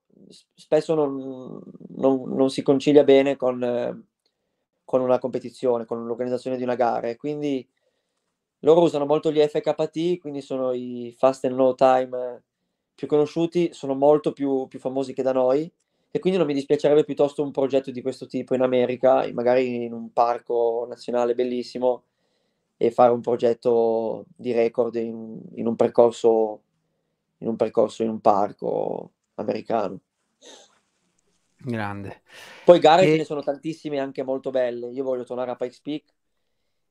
spesso non, non, non si concilia bene con, con, una competizione, con l'organizzazione di una gara. E quindi loro usano molto gli FKT, quindi sono i fast and low time più conosciuti, sono molto più, più famosi che da noi e quindi non mi dispiacerebbe piuttosto un progetto di questo tipo in America, magari in un parco nazionale bellissimo e fare un progetto di record in, in un percorso in un percorso in un parco americano. Grande. Poi gare e... ce ne sono tantissime anche molto belle. Io voglio tornare a Pikes Peak,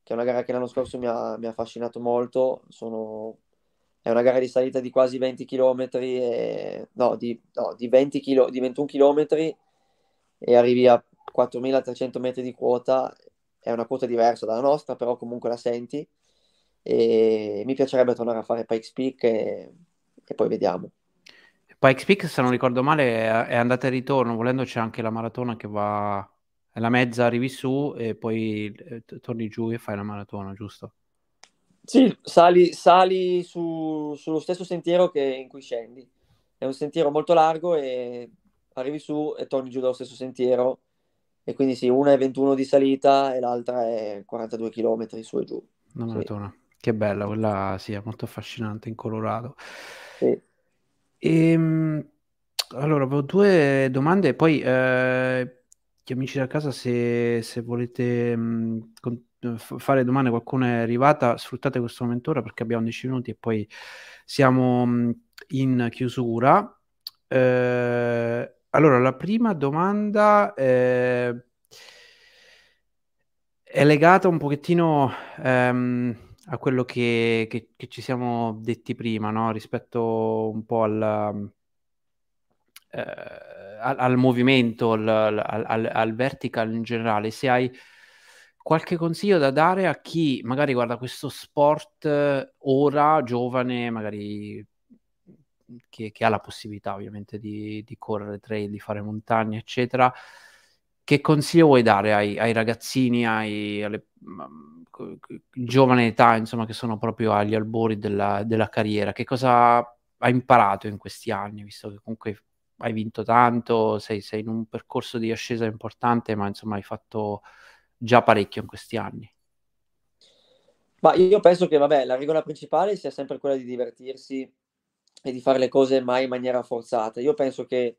che è una gara che l'anno scorso mi ha, mi ha affascinato molto. Sono è una gara di salita di quasi 20 km, e, no, di, no, di, 20 km, di 21 km e arrivi a 4300 metri di quota, è una quota diversa dalla nostra, però comunque la senti e mi piacerebbe tornare a fare Pikes Peak e, e poi vediamo. Pikes Peak, se non ricordo male, è andata e ritorno, volendo c'è anche la maratona che va, la mezza arrivi su e poi eh, torni giù e fai la maratona, giusto? Sì, sali, sali su, sullo stesso sentiero che in cui scendi. È un sentiero molto largo e arrivi su e torni giù dallo stesso sentiero. E quindi sì, una è 21 di salita e l'altra è 42 km su e giù. Una maratona. Sì. Che bella, quella sì, è molto affascinante in Colorado. Sì. Ehm, allora, avevo due domande, poi eh, gli amici da casa se, se volete mh, con, fare domande, qualcuno è arrivata, sfruttate questo momento ora perché abbiamo 10 minuti e poi siamo in chiusura. Eh, allora, la prima domanda è, è legata un pochettino ehm, a quello che, che, che, ci siamo detti prima, no? rispetto un po' al, eh, al, al movimento, al, al, al vertical in generale. Se hai qualche consiglio da dare a chi magari guarda questo sport eh, ora, giovane, magari che, che ha la possibilità ovviamente di, di, correre trail, di fare montagne, eccetera. Che consiglio vuoi dare ai, ai ragazzini, ai, alle mm, giovane età, insomma, che sono proprio agli albori della, della carriera? Che cosa hai imparato in questi anni, visto che comunque hai vinto tanto, sei, sei in un percorso di ascesa importante, ma insomma hai fatto già parecchio in questi anni. Ma io penso che, vabbè, la regola principale sia sempre quella di divertirsi e di fare le cose mai in maniera forzata. Io penso che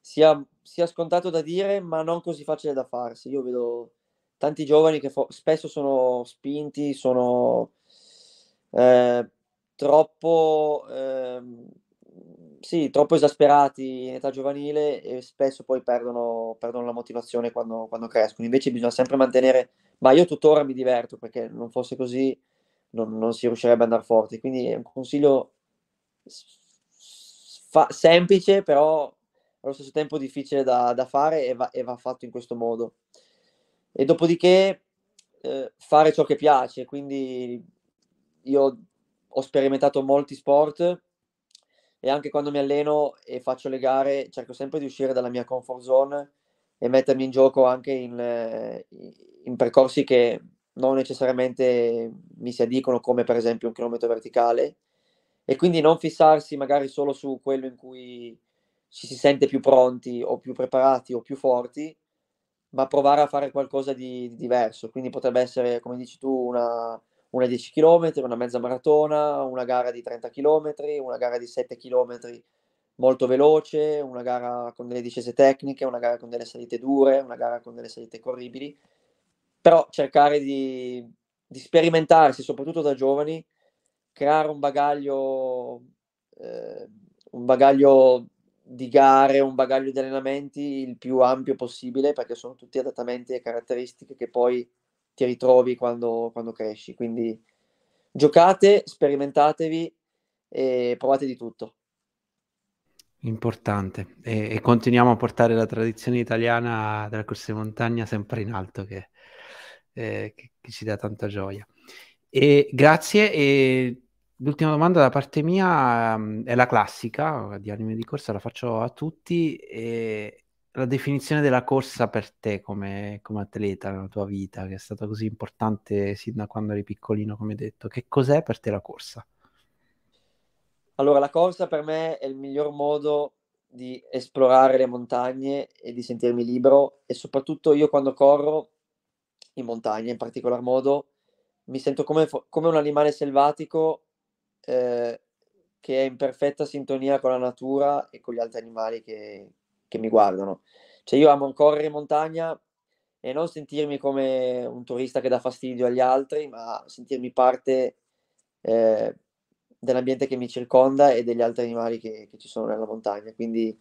sia, sia scontato da dire, ma non così facile da farsi. Io vedo tanti giovani che fo- spesso sono spinti, sono eh, troppo, eh, sì, troppo esasperati in età giovanile e spesso poi perdono, perdono la motivazione quando, quando, crescono. Invece bisogna sempre mantenere, ma io tuttora mi diverto perché non fosse così non, non si riuscirebbe ad andare forti. Quindi è un consiglio fa- semplice, però allo stesso tempo difficile da, da fare e va, e va, fatto in questo modo. E dopodiché eh, fare ciò che piace, quindi io ho sperimentato molti sport e anche quando mi alleno e faccio le gare cerco sempre di uscire dalla mia comfort zone e mettermi in gioco anche in, in percorsi che non necessariamente mi si addicono come per esempio un chilometro verticale. E quindi non fissarsi magari solo su quello in cui ci si sente più pronti o più preparati o più forti, ma provare a fare qualcosa di, di diverso. Quindi potrebbe essere, come dici tu, una, una 10 km, una mezza maratona, una gara di 30 km, una gara di 7 km molto veloce, una gara con delle discese tecniche, una gara con delle salite dure, una gara con delle salite corribili, però cercare di, di sperimentarsi, soprattutto da giovani, creare un bagaglio, eh, un bagaglio di gare, un bagaglio di allenamenti il più ampio possibile, perché sono tutti adattamenti e caratteristiche che poi ti ritrovi quando, quando cresci. Quindi giocate, sperimentatevi e provate di tutto. Importante. E, e, continuiamo a portare la tradizione italiana della corsa di montagna sempre in alto, che, eh, che, che ci dà tanta gioia. E grazie e L'ultima domanda da parte mia um, è la classica di anime di corsa, la faccio a tutti. E la definizione della corsa per te come, come, atleta nella tua vita, che è stata così importante sin da quando eri piccolino, come hai detto, che cos'è per te la corsa? Allora, la corsa per me è il miglior modo di esplorare le montagne e di sentirmi libero e soprattutto io quando corro in montagna in particolar modo mi sento come, come un animale selvatico eh, che è in perfetta sintonia con la natura e con gli altri animali che, che mi guardano. Cioè io amo correre in montagna e non sentirmi come un turista che dà fastidio agli altri, ma sentirmi parte eh, dell'ambiente che mi circonda e degli altri animali che, che, ci sono nella montagna. Quindi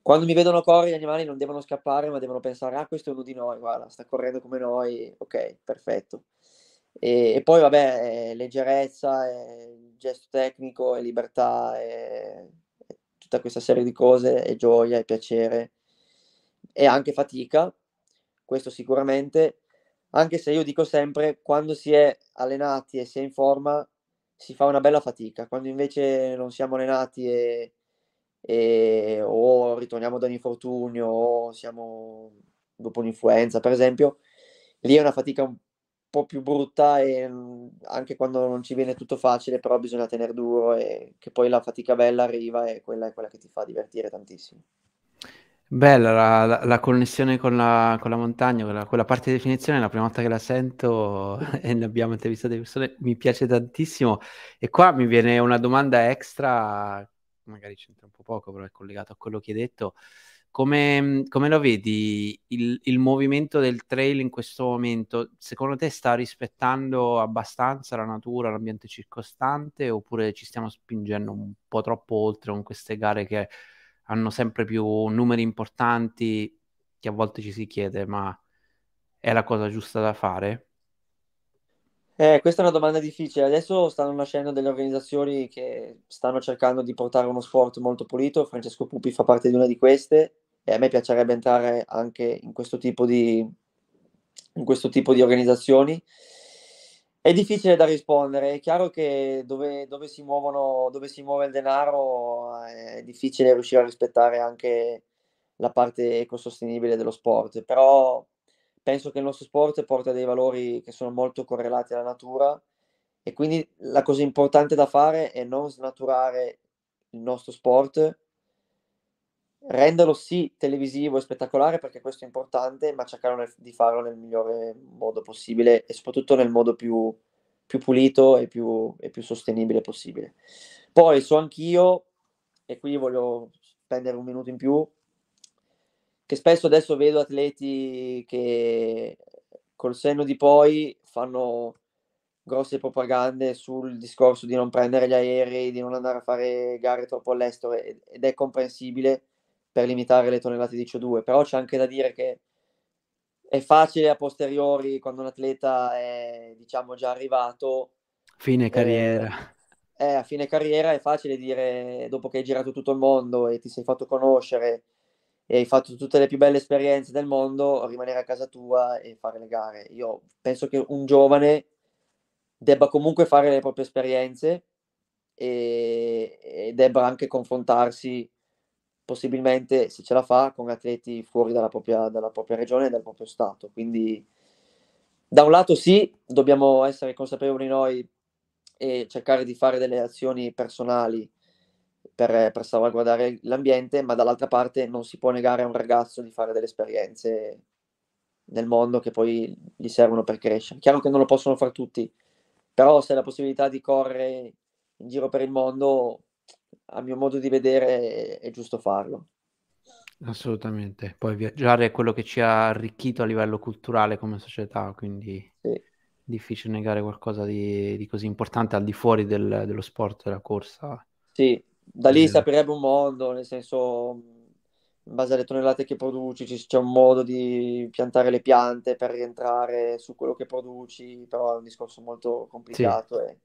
quando mi vedono correre gli animali non devono scappare, ma devono pensare, ah questo è uno di noi, guarda, sta correndo come noi, ok, perfetto. E, e poi vabbè, leggerezza, gesto tecnico, e libertà, e, e tutta questa serie di cose, e gioia, e piacere, e anche fatica, questo sicuramente, anche se io dico sempre, quando si è allenati e si è in forma, si fa una bella fatica, quando invece non siamo allenati e, e o ritorniamo da un infortunio o siamo dopo un'influenza, per esempio, lì è una fatica un po' più brutta e mhmm, anche quando non ci viene tutto facile, però bisogna tenere duro e che poi la fatica bella arriva e quella è quella che ti fa divertire tantissimo. Bella la, la, la connessione con la, con la montagna, quella, quella, parte di definizione, la prima volta che la sento e ne abbiamo intervistato delle persone, mi piace tantissimo. E qua mi viene una domanda extra, magari c'entra un po' poco, però è collegato a quello che hai detto. Come, come lo vedi il, il, movimento del trail in questo momento? Secondo te sta rispettando abbastanza la natura, l'ambiente circostante oppure ci stiamo spingendo un po' troppo oltre con queste gare che hanno sempre più numeri importanti che a volte ci si chiede ma è la cosa giusta da fare? Eh, questa è una domanda difficile. Adesso stanno nascendo delle organizzazioni che stanno cercando di portare uno sport molto pulito. Francesco Pupi fa parte di una di queste e a me piacerebbe entrare anche in questo tipo di, questo tipo di organizzazioni. È difficile da rispondere, è chiaro che dove, dove, si muovono, dove si muove il denaro è difficile riuscire a rispettare anche la parte ecosostenibile dello sport, però penso che il nostro sport porta dei valori che sono molto correlati alla natura e quindi la cosa importante da fare è non snaturare il nostro sport, renderlo sì televisivo e spettacolare perché questo è importante, ma cercare di farlo nel migliore modo possibile e soprattutto nel modo più, più pulito e più, e più sostenibile possibile. Poi so anch'io, e qui voglio spendere un minuto in più, che spesso adesso vedo atleti che col senno di poi fanno grosse propagande sul discorso di non prendere gli aerei, di non andare a fare gare troppo all'estero ed è comprensibile per limitare le tonnellate di CO2, però c'è anche da dire che è facile a posteriori quando un atleta è diciamo già arrivato fine eh, carriera eh, è a fine carriera è facile dire dopo che hai girato tutto il mondo e ti sei fatto conoscere e hai fatto tutte le più belle esperienze del mondo, rimanere a casa tua e fare le gare. Io penso che un giovane debba comunque fare le proprie esperienze e, e debba anche confrontarsi possibilmente, se ce la fa, con atleti fuori dalla propria, dalla propria regione e dal proprio stato. Quindi da un lato sì, dobbiamo essere consapevoli noi e cercare di fare delle azioni personali per, per salvaguardare l'ambiente, ma dall'altra parte non si può negare a un ragazzo di fare delle esperienze nel mondo che poi gli servono per crescere. Chiaro che non lo possono fare tutti, però se la possibilità di correre in giro per il mondo, a mio modo di vedere, è, è giusto farlo. Assolutamente, poi viaggiare è quello che ci ha arricchito a livello culturale come società, quindi sì. difficile negare qualcosa di, di, così importante al di fuori del, dello sport, della corsa. Sì, da lì si aprirebbe un mondo, nel senso, in base alle tonnellate che produci, c'è un modo di piantare le piante per rientrare su quello che produci, però è un discorso molto complicato. Sì.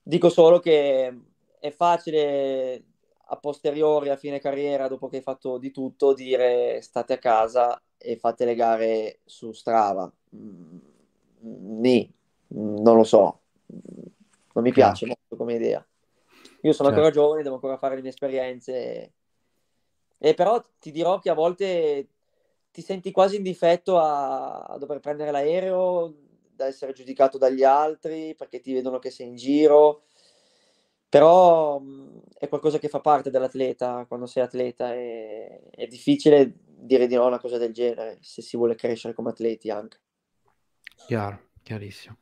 Dico solo che è facile a posteriori, a fine carriera, dopo che hai fatto di tutto, dire state a casa e fate le gare su Strava. Mm, nì, non lo so, non mi piace molto come idea. Io sono certo. ancora giovane, devo ancora fare le mie esperienze. E però ti dirò che a volte ti senti quasi in difetto a, a dover prendere l'aereo, da essere giudicato dagli altri perché ti vedono che sei in giro. Però mh, è qualcosa che fa parte dell'atleta quando sei atleta e è difficile dire di no a una cosa del genere se si vuole crescere come atleti anche. Chiaro, chiarissimo.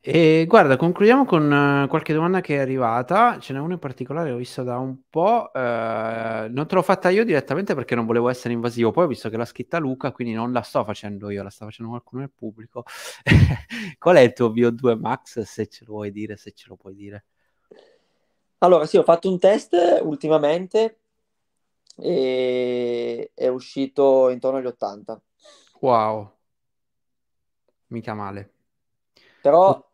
E guarda, concludiamo con eh, qualche domanda che è arrivata. Ce n'è una in particolare che ho visto da un po'. eh, non te l'ho fatta io direttamente perché non volevo essere invasivo. Poi ho visto che l'ha scritta Luca, quindi non la sto facendo io, la sta facendo qualcuno nel pubblico. Qual è il tuo VO2 Max, se ce lo vuoi dire, se ce lo puoi dire? Allora, sì, ho fatto un test ultimamente e è uscito intorno agli 80. Wow, mica male. Però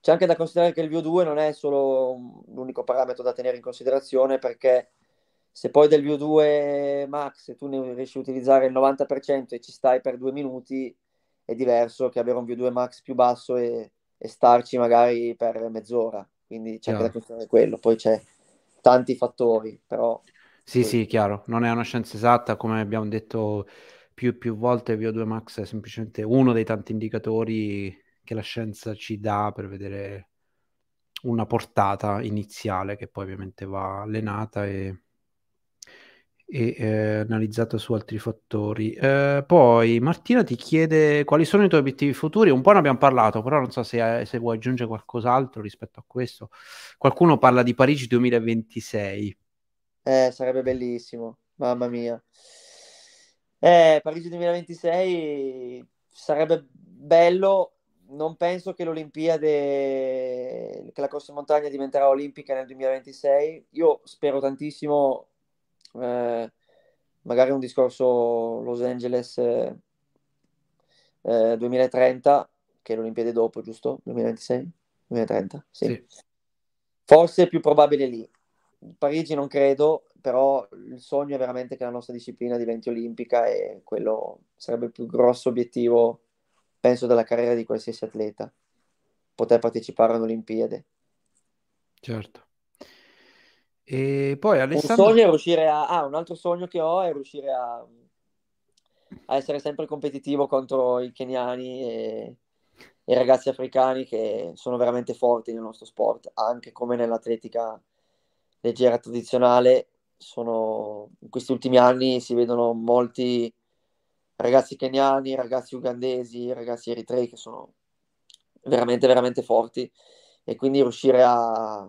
c'è anche da considerare che il VO2 non è solo l'unico parametro da tenere in considerazione perché se poi del VO2 max tu ne riesci a utilizzare il 90% e ci stai per due minuti è diverso che avere un VO2 max più basso e, e starci magari per mezz'ora quindi c'è chiaro. anche da considerare quello poi c'è tanti fattori però sì poi... sì chiaro non è una scienza esatta come abbiamo detto più e più volte il VO2 max è semplicemente uno dei tanti indicatori che la scienza ci dà per vedere una portata iniziale che poi ovviamente va allenata e, e eh, analizzata su altri fattori. Eh, poi Martina ti chiede quali sono i tuoi obiettivi futuri. Un po' ne abbiamo parlato, però non so se, se vuoi aggiungere qualcos'altro rispetto a questo. Qualcuno parla di Parigi 2026. Eh, sarebbe bellissimo, mamma mia. Eh, Parigi 2026 sarebbe bello non penso che l'Olimpiade, che la corsa in montagna diventerà olimpica nel 2026. Io spero tantissimo, eh, magari un discorso Los Angeles eh, 2030, che è l'Olimpiade dopo, giusto? 2026? 2030, sì. sì. Forse è più probabile lì. Parigi non credo, però il sogno è veramente che la nostra disciplina diventi olimpica e quello sarebbe il più grosso obiettivo penso, della carriera di qualsiasi atleta, poter partecipare alle Olimpiadi. Certo. E poi Alessandro... Un sogno è riuscire a... Ah, un altro sogno che ho è riuscire a, a essere sempre competitivo contro i keniani e i ragazzi africani che sono veramente forti nel nostro sport, anche come nell'atletica leggera tradizionale. Sono, in questi ultimi anni si vedono molti ragazzi keniani, ragazzi ugandesi, ragazzi eritrei che sono veramente, veramente forti e quindi riuscire a,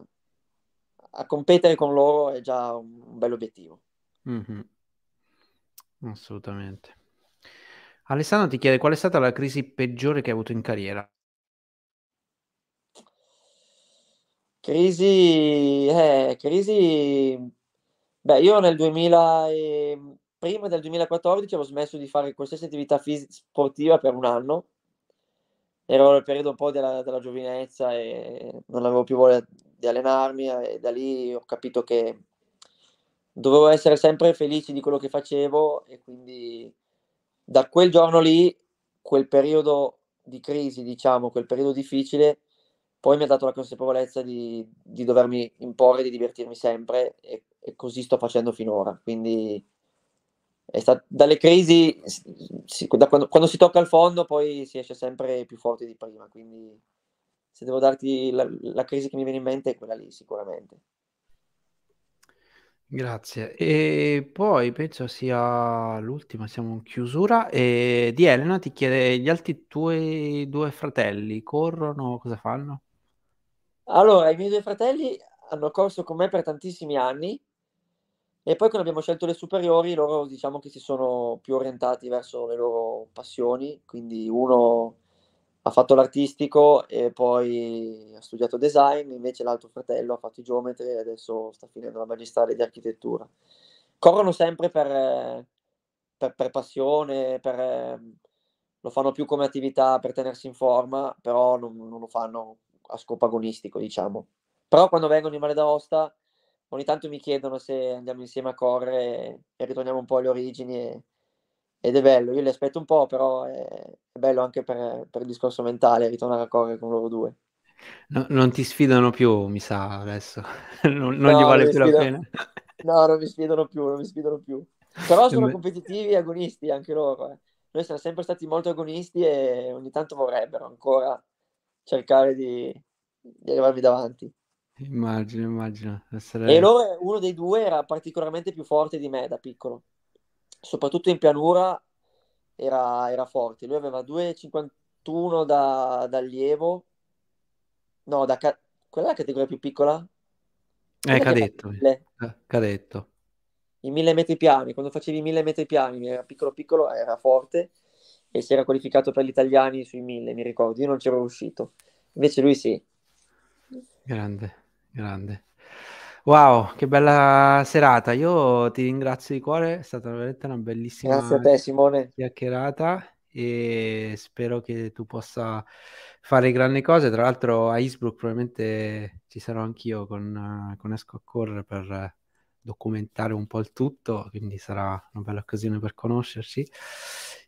a competere con loro è già un, un bel obiettivo. Mm-hmm. Assolutamente. Alessandro ti chiede qual è stata la crisi peggiore che hai avuto in carriera? Crisi, eh, crisi, beh, io nel 2000, e, prima del 2014 avevo smesso di fare qualsiasi attività fis- sportiva per un anno, ero nel periodo un po' della, della giovinezza e non avevo più voglia di allenarmi e da lì ho capito che dovevo essere sempre felice di quello che facevo e quindi da quel giorno lì, quel periodo di crisi, diciamo, quel periodo difficile, poi mi ha dato la consapevolezza di, di dovermi imporre di divertirmi sempre e, e, così sto facendo finora. Quindi stato, dalle crisi, si, da quando, quando, si tocca il fondo, poi si esce sempre più forte di prima. Quindi se devo darti la, la crisi che mi viene in mente è quella lì, sicuramente. Grazie. E poi penso sia l'ultima, siamo in chiusura. E di Elena ti chiede: gli altri tuoi due fratelli corrono? Cosa fanno? Allora, i miei due fratelli hanno corso con me per tantissimi anni e poi quando abbiamo scelto le superiori, loro diciamo che si sono più orientati verso le loro passioni, quindi uno ha fatto l'artistico e poi ha studiato design, invece l'altro fratello ha fatto i geometri e adesso sta finendo la magistrale di architettura. Corrono sempre per, per, per passione, per, lo fanno più come attività per tenersi in forma, però non, non lo fanno a scopo agonistico, diciamo. Però quando vengono in Valle d'Aosta ogni tanto mi chiedono se andiamo insieme a correre e ritorniamo un po' alle origini e, ed è bello, io li aspetto un po', però è, è bello anche per, per, il discorso mentale ritornare a correre con loro due. No, non ti sfidano più, mi sa, adesso. non, non no, gli vale più la pena. No, non mi sfidano più, non mi sfidano più. Però sono competitivi e agonisti anche loro. Eh. Noi siamo sempre stati molto agonisti e ogni tanto vorrebbero ancora cercare di, di arrivarmi davanti. Immagino, immagino. Essere... E loro, uno dei due era particolarmente più forte di me da piccolo soprattutto in pianura era, era forte. Lui aveva 2,51 da, da allievo, no, da ca- quella è la categoria più piccola? Eh, cadetto. Eh, cadetto. I mille metri piani, quando facevi i mille metri piani, era piccolo piccolo, era forte e si era qualificato per gli italiani sui mille, mi ricordo. Io non c'ero riuscito, invece lui sì. Grande, grande. Wow, che bella serata. Io ti ringrazio di cuore, è stata veramente una bellissima Grazie a te, Simone. chiacchierata e spero che tu possa fare grandi cose. Tra l'altro a Innsbruck probabilmente ci sarò anch'io con, con Esco a Correre per documentare un po' il tutto, quindi sarà una bella occasione per conoscerci.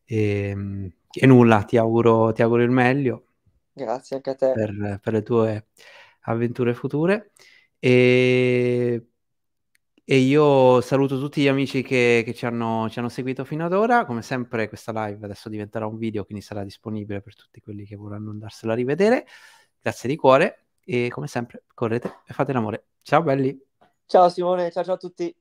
E, e nulla, ti auguro, ti auguro il meglio. Grazie anche a te. Per, per le tue avventure future. E, e io saluto tutti gli amici che, che ci, hanno, ci, hanno, seguito fino ad ora. Come sempre, questa live adesso diventerà un video, quindi sarà disponibile per tutti quelli che vorranno andarsela a rivedere. Grazie di cuore e come sempre, correte e fate l'amore. Ciao belli. Ciao Simone, ciao ciao a tutti.